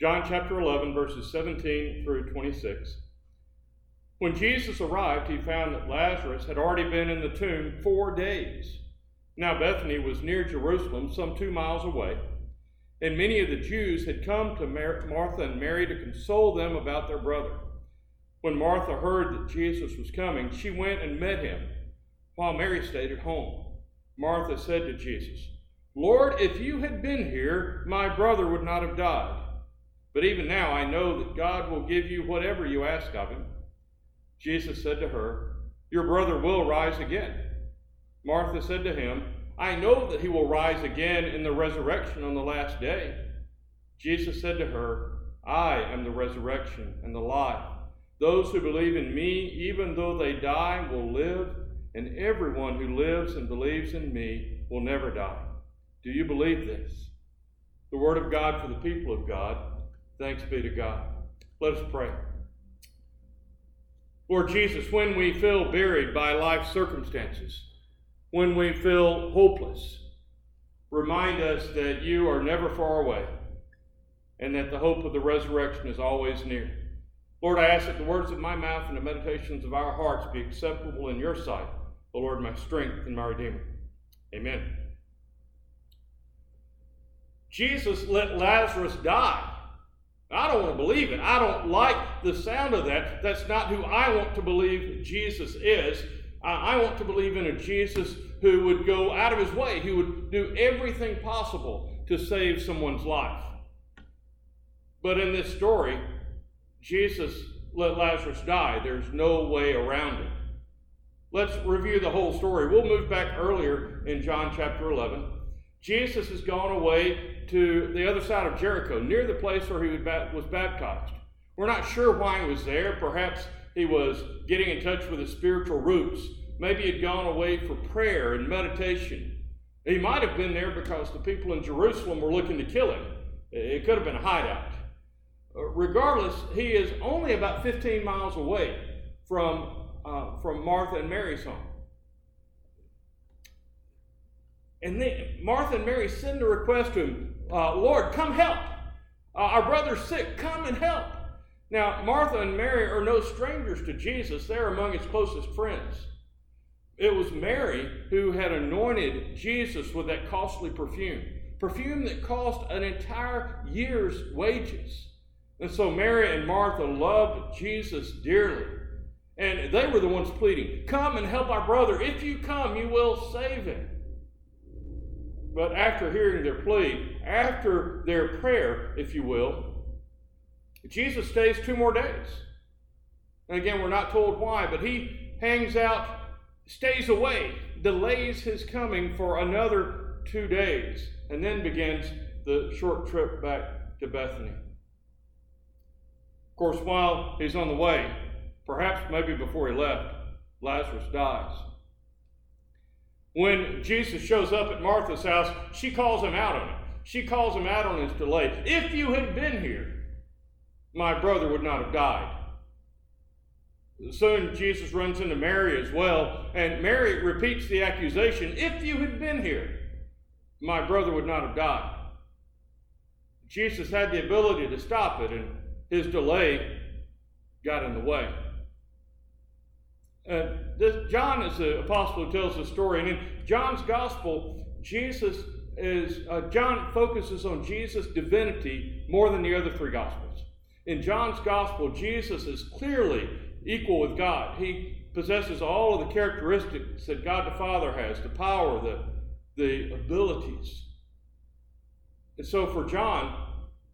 John chapter 11, verses 17 through 26. When Jesus arrived, he found that Lazarus had already been in the tomb four days. Now, Bethany was near Jerusalem, some two miles away, and many of the Jews had come to Martha and Mary to console them about their brother. When Martha heard that Jesus was coming, she went and met him, while Mary stayed at home. Martha said to Jesus, Lord, if you had been here, my brother would not have died. But even now I know that God will give you whatever you ask of him. Jesus said to her, Your brother will rise again. Martha said to him, I know that he will rise again in the resurrection on the last day. Jesus said to her, I am the resurrection and the life. Those who believe in me, even though they die, will live, and everyone who lives and believes in me will never die. Do you believe this? The word of God for the people of God. Thanks be to God. Let us pray. Lord Jesus, when we feel buried by life circumstances, when we feel hopeless, remind us that you are never far away and that the hope of the resurrection is always near. Lord, I ask that the words of my mouth and the meditations of our hearts be acceptable in your sight, O Lord, my strength and my Redeemer. Amen. Jesus let Lazarus die I don't want to believe it. I don't like the sound of that. That's not who I want to believe Jesus is. I want to believe in a Jesus who would go out of his way, who would do everything possible to save someone's life. But in this story, Jesus let Lazarus die. There's no way around it. Let's review the whole story. We'll move back earlier in John chapter 11. Jesus has gone away to the other side of Jericho, near the place where he was baptized. We're not sure why he was there. Perhaps he was getting in touch with his spiritual roots. Maybe he'd gone away for prayer and meditation. He might have been there because the people in Jerusalem were looking to kill him. It could have been a hideout. Uh, regardless, he is only about 15 miles away from, uh, from Martha and Mary's home. And then Martha and Mary send a request to him uh, Lord, come help. Uh, our brother's sick. Come and help. Now, Martha and Mary are no strangers to Jesus, they're among his closest friends. It was Mary who had anointed Jesus with that costly perfume, perfume that cost an entire year's wages. And so Mary and Martha loved Jesus dearly. And they were the ones pleading, Come and help our brother. If you come, you will save him. But after hearing their plea, after their prayer, if you will, Jesus stays two more days. And again, we're not told why, but he hangs out, stays away, delays his coming for another two days, and then begins the short trip back to Bethany. Of course, while he's on the way, perhaps maybe before he left, Lazarus dies. When Jesus shows up at Martha's house, she calls him out on it. She calls him out on his delay. If you had been here, my brother would not have died. Soon Jesus runs into Mary as well, and Mary repeats the accusation If you had been here, my brother would not have died. Jesus had the ability to stop it, and his delay got in the way. Uh, this, John is the apostle who tells the story, and in John's gospel, Jesus is uh, John focuses on Jesus' divinity more than the other three gospels. In John's gospel, Jesus is clearly equal with God. He possesses all of the characteristics that God the Father has the power, the, the abilities. And so for John,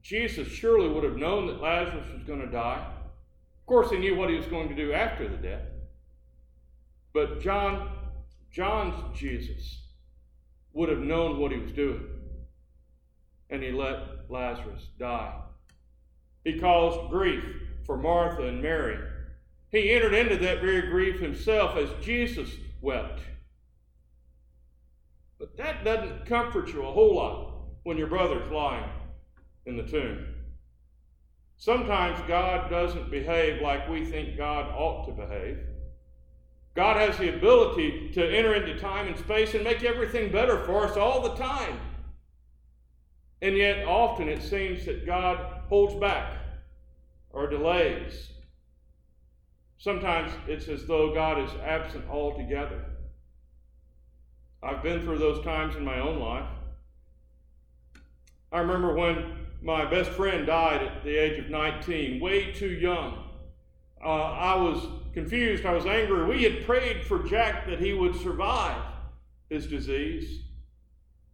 Jesus surely would have known that Lazarus was going to die. Of course, he knew what he was going to do after the death. But John, John's Jesus would have known what he was doing. And he let Lazarus die. He caused grief for Martha and Mary. He entered into that very grief himself as Jesus wept. But that doesn't comfort you a whole lot when your brother's lying in the tomb. Sometimes God doesn't behave like we think God ought to behave. God has the ability to enter into time and space and make everything better for us all the time. And yet, often it seems that God holds back or delays. Sometimes it's as though God is absent altogether. I've been through those times in my own life. I remember when my best friend died at the age of 19, way too young. Uh, I was confused. I was angry. We had prayed for Jack that he would survive his disease.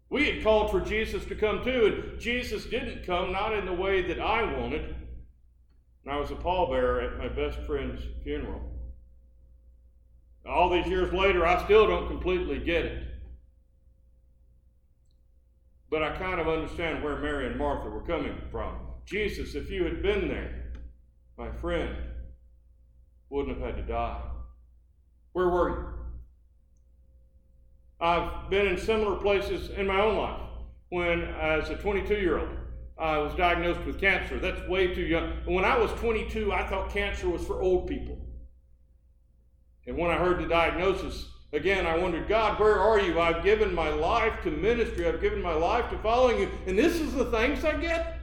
We had called for Jesus to come too, and Jesus didn't come, not in the way that I wanted. And I was a pallbearer at my best friend's funeral. All these years later, I still don't completely get it. But I kind of understand where Mary and Martha were coming from. Jesus, if you had been there, my friend wouldn't have had to die. Where were you? I've been in similar places in my own life. When, as a 22 year old, I was diagnosed with cancer. That's way too young. when I was 22, I thought cancer was for old people. And when I heard the diagnosis, again, I wondered, God, where are you? I've given my life to ministry, I've given my life to following you, and this is the thanks I get?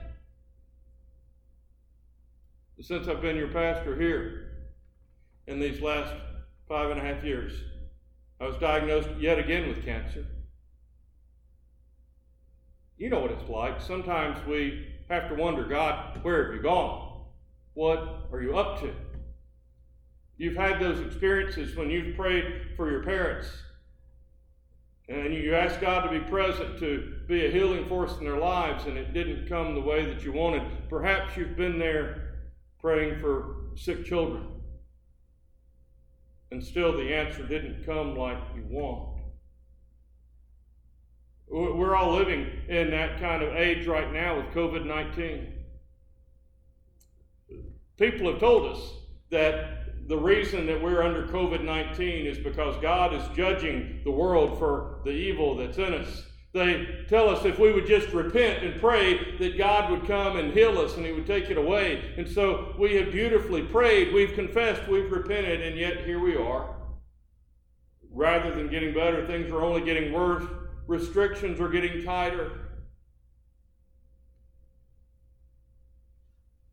Since I've been your pastor here in these last five and a half years, I was diagnosed yet again with cancer. You know what it's like. Sometimes we have to wonder, God, where have you gone? What are you up to? You've had those experiences when you've prayed for your parents and you asked God to be present to be a healing force in their lives, and it didn't come the way that you wanted. Perhaps you've been there praying for sick children and still the answer didn't come like you want. We're all living in that kind of age right now with COVID 19. People have told us that the reason that we're under COVID 19 is because God is judging the world for the evil that's in us. They tell us if we would just repent and pray that God would come and heal us and He would take it away. And so we have beautifully prayed, we've confessed, we've repented, and yet here we are. Rather than getting better, things are only getting worse. Restrictions are getting tighter.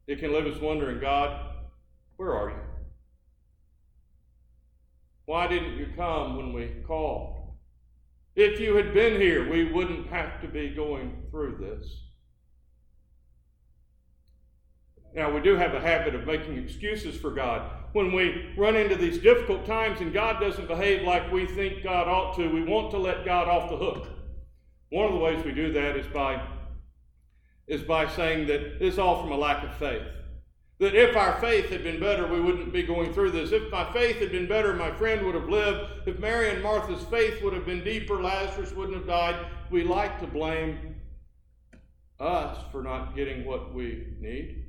It can leave us wondering, God, where are you? Why didn't you come when we called? If you had been here, we wouldn't have to be going through this. Now, we do have a habit of making excuses for God. When we run into these difficult times and God doesn't behave like we think God ought to, we want to let God off the hook. One of the ways we do that is by, is by saying that it's all from a lack of faith. That if our faith had been better, we wouldn't be going through this. If my faith had been better, my friend would have lived. If Mary and Martha's faith would have been deeper, Lazarus wouldn't have died. We like to blame us for not getting what we need.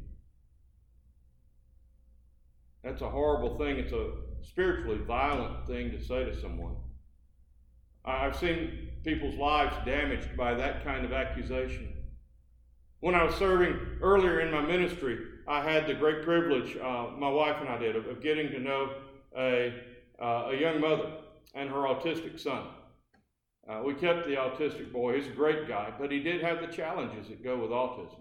That's a horrible thing. It's a spiritually violent thing to say to someone. I've seen people's lives damaged by that kind of accusation. When I was serving earlier in my ministry, I had the great privilege, uh, my wife and I did, of, of getting to know a, uh, a young mother and her autistic son. Uh, we kept the autistic boy. He's a great guy, but he did have the challenges that go with autism.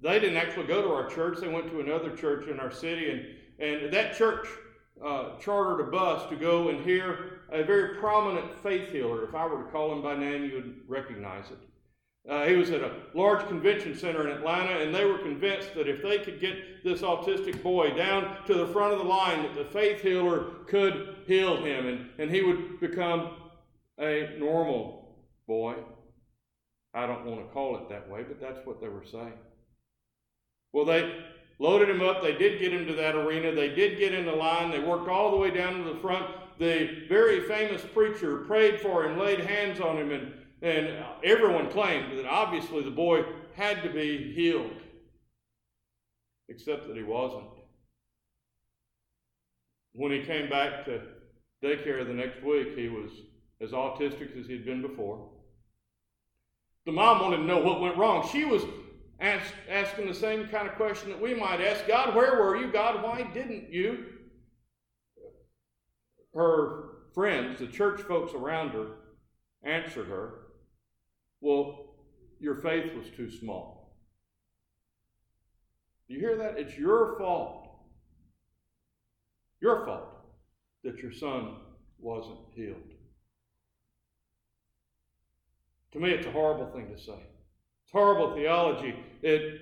They didn't actually go to our church. They went to another church in our city, and, and that church uh, chartered a bus to go and hear a very prominent faith healer. If I were to call him by name, you would recognize it. Uh, he was at a large convention center in Atlanta, and they were convinced that if they could get this autistic boy down to the front of the line, that the faith healer could heal him, and, and he would become a normal boy. I don't want to call it that way, but that's what they were saying. Well, they loaded him up. They did get him to that arena. They did get in the line. They worked all the way down to the front. The very famous preacher prayed for him, laid hands on him, and and everyone claimed that obviously the boy had to be healed, except that he wasn't. When he came back to daycare the next week, he was as autistic as he'd been before. The mom wanted to know what went wrong. She was ask, asking the same kind of question that we might ask God, where were you? God, why didn't you? Her friends, the church folks around her, answered her well, your faith was too small. You hear that? It's your fault. Your fault that your son wasn't healed. To me, it's a horrible thing to say. It's horrible theology. It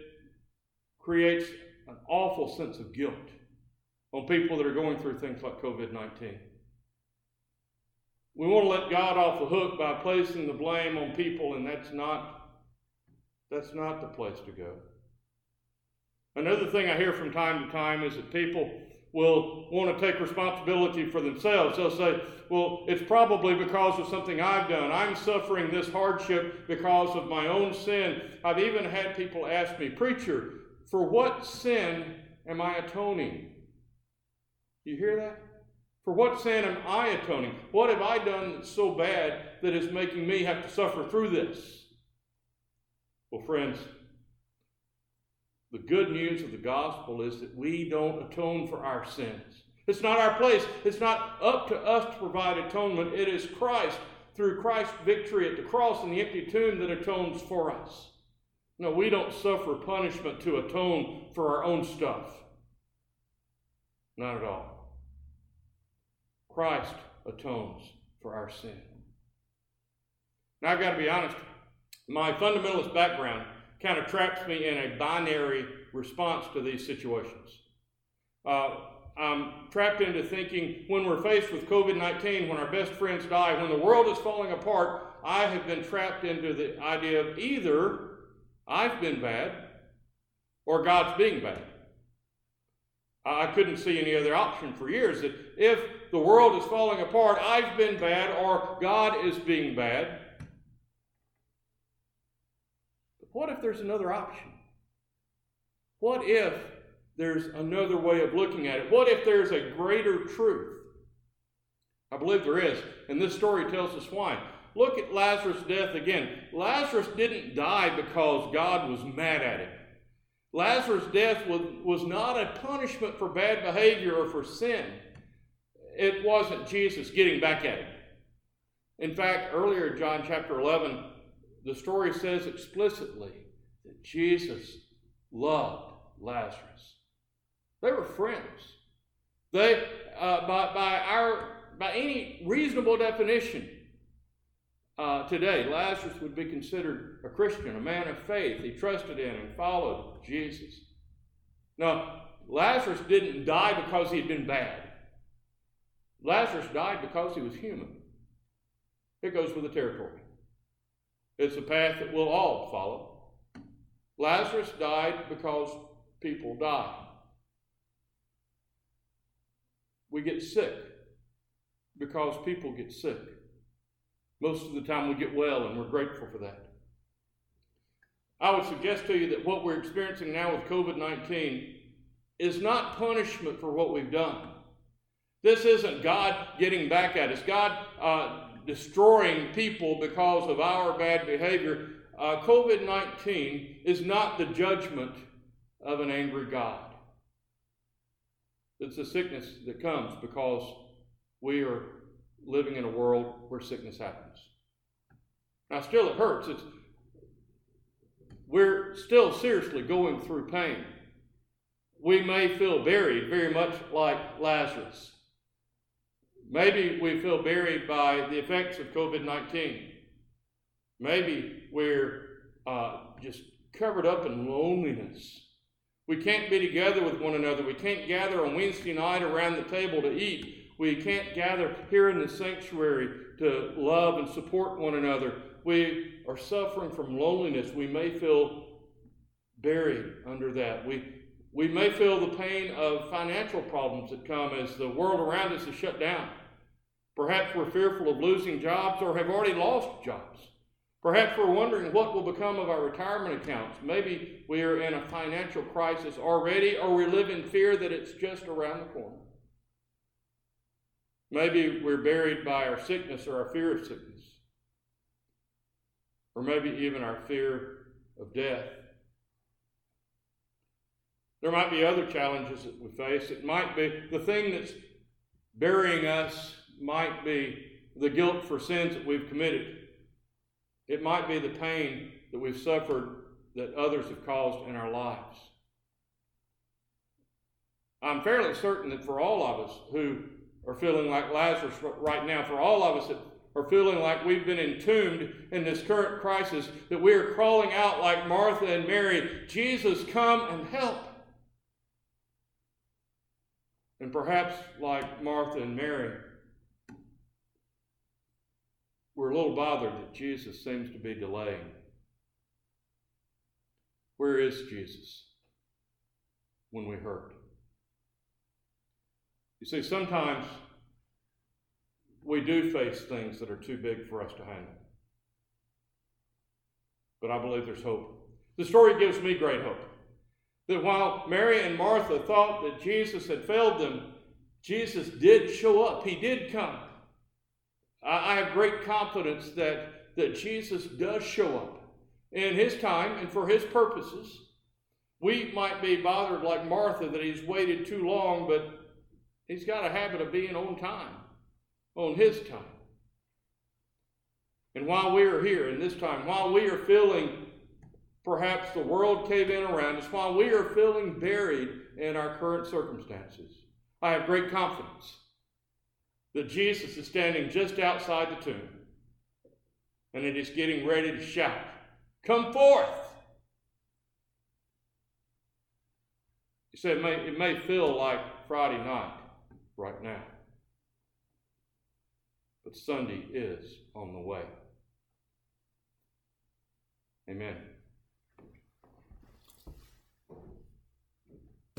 creates an awful sense of guilt on people that are going through things like COVID 19. We want to let God off the hook by placing the blame on people, and that's not, that's not the place to go. Another thing I hear from time to time is that people will want to take responsibility for themselves. They'll say, well, it's probably because of something I've done. I'm suffering this hardship because of my own sin. I've even had people ask me, Preacher, for what sin am I atoning? You hear that? For what sin am I atoning? What have I done that's so bad that is making me have to suffer through this? Well, friends, the good news of the gospel is that we don't atone for our sins. It's not our place. It's not up to us to provide atonement. It is Christ, through Christ's victory at the cross and the empty tomb, that atones for us. No, we don't suffer punishment to atone for our own stuff. Not at all. Christ atones for our sin. Now, I've got to be honest, my fundamentalist background kind of traps me in a binary response to these situations. Uh, I'm trapped into thinking when we're faced with COVID 19, when our best friends die, when the world is falling apart, I have been trapped into the idea of either I've been bad or God's being bad. I couldn't see any other option for years that if the world is falling apart, I've been bad or God is being bad. But what if there's another option? What if there's another way of looking at it? What if there's a greater truth? I believe there is, and this story tells us why. Look at Lazarus' death again. Lazarus didn't die because God was mad at him. Lazarus' death was, was not a punishment for bad behavior or for sin. It wasn't Jesus getting back at him. In fact, earlier in John chapter 11, the story says explicitly that Jesus loved Lazarus. They were friends. They, uh, by, by, our, by any reasonable definition uh, today, Lazarus would be considered a Christian, a man of faith. He trusted in and followed Jesus. Now, Lazarus didn't die because he had been bad. Lazarus died because he was human. It goes with the territory. It's a path that we'll all follow. Lazarus died because people die. We get sick because people get sick. Most of the time we get well, and we're grateful for that. I would suggest to you that what we're experiencing now with COVID 19 is not punishment for what we've done. This isn't God getting back at us. God uh, destroying people because of our bad behavior, uh, COVID 19 is not the judgment of an angry God. It's a sickness that comes because we are living in a world where sickness happens. Now, still, it hurts. It's, we're still seriously going through pain. We may feel buried very much like Lazarus. Maybe we feel buried by the effects of COVID 19. Maybe we're uh, just covered up in loneliness. We can't be together with one another. We can't gather on Wednesday night around the table to eat. We can't gather here in the sanctuary to love and support one another. We are suffering from loneliness. We may feel buried under that. We, we may feel the pain of financial problems that come as the world around us is shut down. Perhaps we're fearful of losing jobs or have already lost jobs. Perhaps we're wondering what will become of our retirement accounts. Maybe we are in a financial crisis already, or we live in fear that it's just around the corner. Maybe we're buried by our sickness or our fear of sickness, or maybe even our fear of death. There might be other challenges that we face. It might be the thing that's burying us might be the guilt for sins that we've committed. It might be the pain that we've suffered that others have caused in our lives. I'm fairly certain that for all of us who are feeling like Lazarus right now, for all of us that are feeling like we've been entombed in this current crisis, that we are crawling out like Martha and Mary, Jesus, come and help. And perhaps like Martha and Mary, we're a little bothered that Jesus seems to be delaying. Where is Jesus when we hurt? You see, sometimes we do face things that are too big for us to handle. But I believe there's hope. The story gives me great hope. That while Mary and Martha thought that Jesus had failed them, Jesus did show up. He did come. I have great confidence that, that Jesus does show up in his time and for his purposes. We might be bothered like Martha that he's waited too long, but he's got a habit of being on time, on his time. And while we are here in this time, while we are feeling perhaps the world cave in around us, while we are feeling buried in our current circumstances, I have great confidence that Jesus is standing just outside the tomb and it is getting ready to shout, Come forth! You say it may, it may feel like Friday night right now, but Sunday is on the way. Amen.